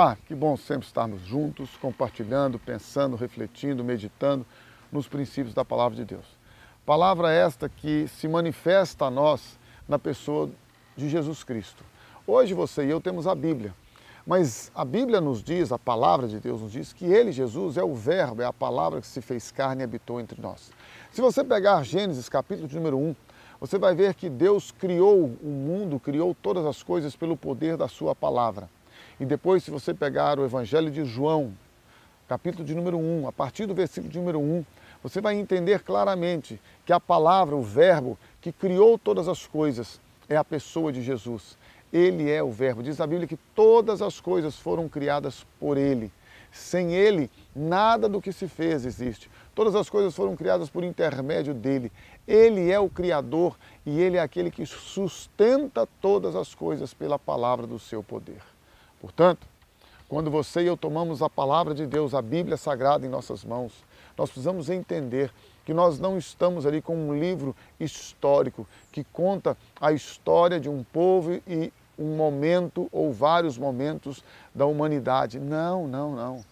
Olá, que bom sempre estarmos juntos, compartilhando, pensando, refletindo, meditando nos princípios da palavra de Deus. Palavra esta que se manifesta a nós na pessoa de Jesus Cristo. Hoje você e eu temos a Bíblia, mas a Bíblia nos diz, a palavra de Deus nos diz que ele, Jesus, é o Verbo, é a palavra que se fez carne e habitou entre nós. Se você pegar Gênesis capítulo número 1, você vai ver que Deus criou o mundo, criou todas as coisas pelo poder da sua palavra. E depois, se você pegar o Evangelho de João, capítulo de número 1, a partir do versículo de número 1, você vai entender claramente que a palavra, o Verbo, que criou todas as coisas, é a pessoa de Jesus. Ele é o Verbo. Diz a Bíblia que todas as coisas foram criadas por Ele. Sem Ele, nada do que se fez existe. Todas as coisas foram criadas por intermédio dele. Ele é o Criador e Ele é aquele que sustenta todas as coisas pela palavra do seu poder. Portanto, quando você e eu tomamos a palavra de Deus, a Bíblia Sagrada em nossas mãos, nós precisamos entender que nós não estamos ali com um livro histórico que conta a história de um povo e um momento ou vários momentos da humanidade. Não, não, não.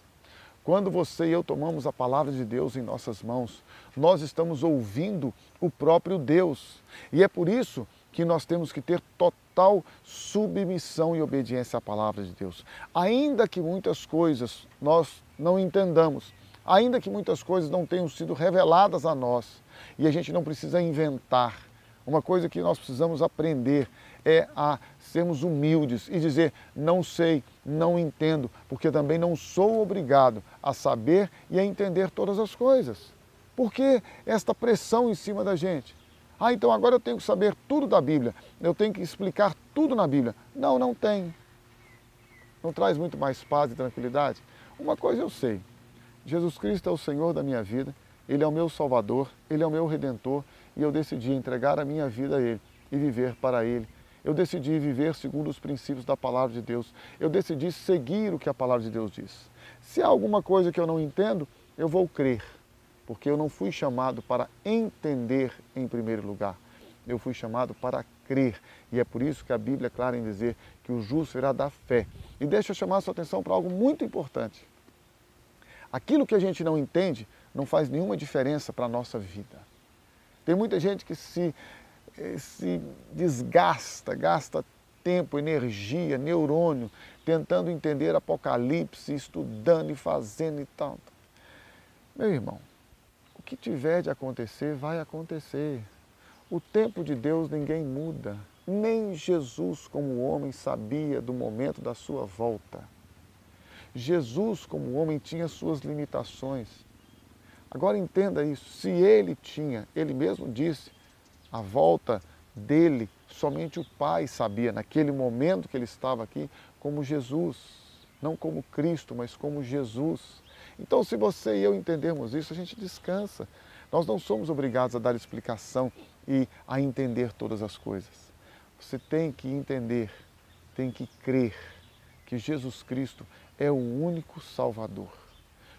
Quando você e eu tomamos a palavra de Deus em nossas mãos, nós estamos ouvindo o próprio Deus. E é por isso que nós temos que ter total submissão e obediência à palavra de Deus. Ainda que muitas coisas nós não entendamos, ainda que muitas coisas não tenham sido reveladas a nós, e a gente não precisa inventar. Uma coisa que nós precisamos aprender é a sermos humildes e dizer: não sei, não entendo, porque também não sou obrigado a saber e a entender todas as coisas. Por que esta pressão em cima da gente? Ah, então agora eu tenho que saber tudo da Bíblia, eu tenho que explicar tudo na Bíblia. Não, não tem. Não traz muito mais paz e tranquilidade? Uma coisa eu sei: Jesus Cristo é o Senhor da minha vida, Ele é o meu Salvador, Ele é o meu Redentor e eu decidi entregar a minha vida a Ele e viver para Ele. Eu decidi viver segundo os princípios da palavra de Deus. Eu decidi seguir o que a palavra de Deus diz. Se há alguma coisa que eu não entendo, eu vou crer porque eu não fui chamado para entender em primeiro lugar, eu fui chamado para crer. E é por isso que a Bíblia é clara em dizer que o justo irá dar fé. E deixa eu chamar a sua atenção para algo muito importante. Aquilo que a gente não entende não faz nenhuma diferença para a nossa vida. Tem muita gente que se, eh, se desgasta, gasta tempo, energia, neurônio, tentando entender Apocalipse, estudando e fazendo e tal. Meu irmão, que tiver de acontecer, vai acontecer. O tempo de Deus ninguém muda. Nem Jesus, como homem, sabia do momento da sua volta. Jesus, como homem, tinha suas limitações. Agora entenda isso: se ele tinha, ele mesmo disse, a volta dele, somente o Pai sabia, naquele momento que ele estava aqui, como Jesus. Não como Cristo, mas como Jesus. Então, se você e eu entendermos isso, a gente descansa. Nós não somos obrigados a dar explicação e a entender todas as coisas. Você tem que entender, tem que crer que Jesus Cristo é o único Salvador.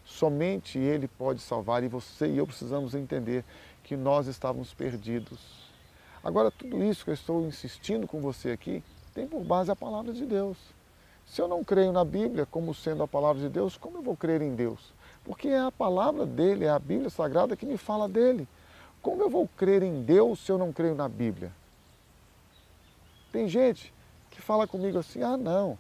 Somente Ele pode salvar e você e eu precisamos entender que nós estávamos perdidos. Agora, tudo isso que eu estou insistindo com você aqui tem por base a palavra de Deus. Se eu não creio na Bíblia como sendo a palavra de Deus, como eu vou crer em Deus? Porque é a palavra dele, é a Bíblia Sagrada que me fala dele. Como eu vou crer em Deus se eu não creio na Bíblia? Tem gente que fala comigo assim: ah, não,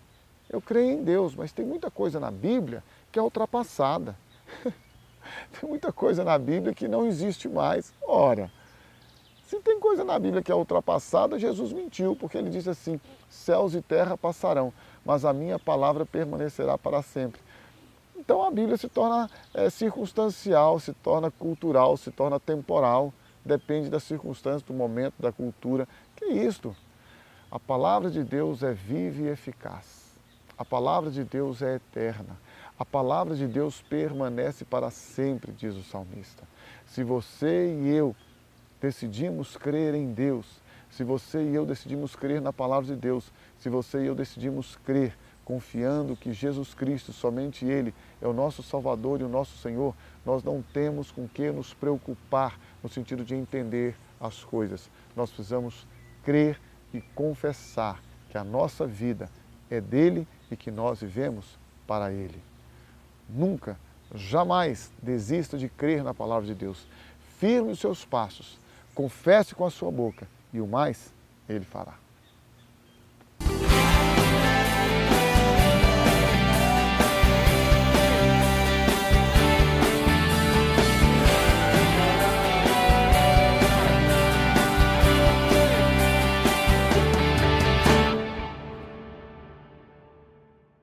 eu creio em Deus, mas tem muita coisa na Bíblia que é ultrapassada. tem muita coisa na Bíblia que não existe mais. Ora, se tem coisa na Bíblia que é ultrapassada, Jesus mentiu, porque ele disse assim: céus e terra passarão, mas a minha palavra permanecerá para sempre. Então a Bíblia se torna é, circunstancial, se torna cultural, se torna temporal, depende da circunstância, do momento, da cultura. Que é isto? A palavra de Deus é viva e eficaz. A palavra de Deus é eterna. A palavra de Deus permanece para sempre, diz o salmista. Se você e eu decidimos crer em Deus, se você e eu decidimos crer na palavra de Deus, se você e eu decidimos crer confiando que Jesus Cristo, somente Ele, é o nosso Salvador e o nosso Senhor, nós não temos com que nos preocupar no sentido de entender as coisas. Nós precisamos crer e confessar que a nossa vida é dele e que nós vivemos para Ele. Nunca, jamais desista de crer na palavra de Deus. Firme os seus passos, confesse com a sua boca e o mais Ele fará.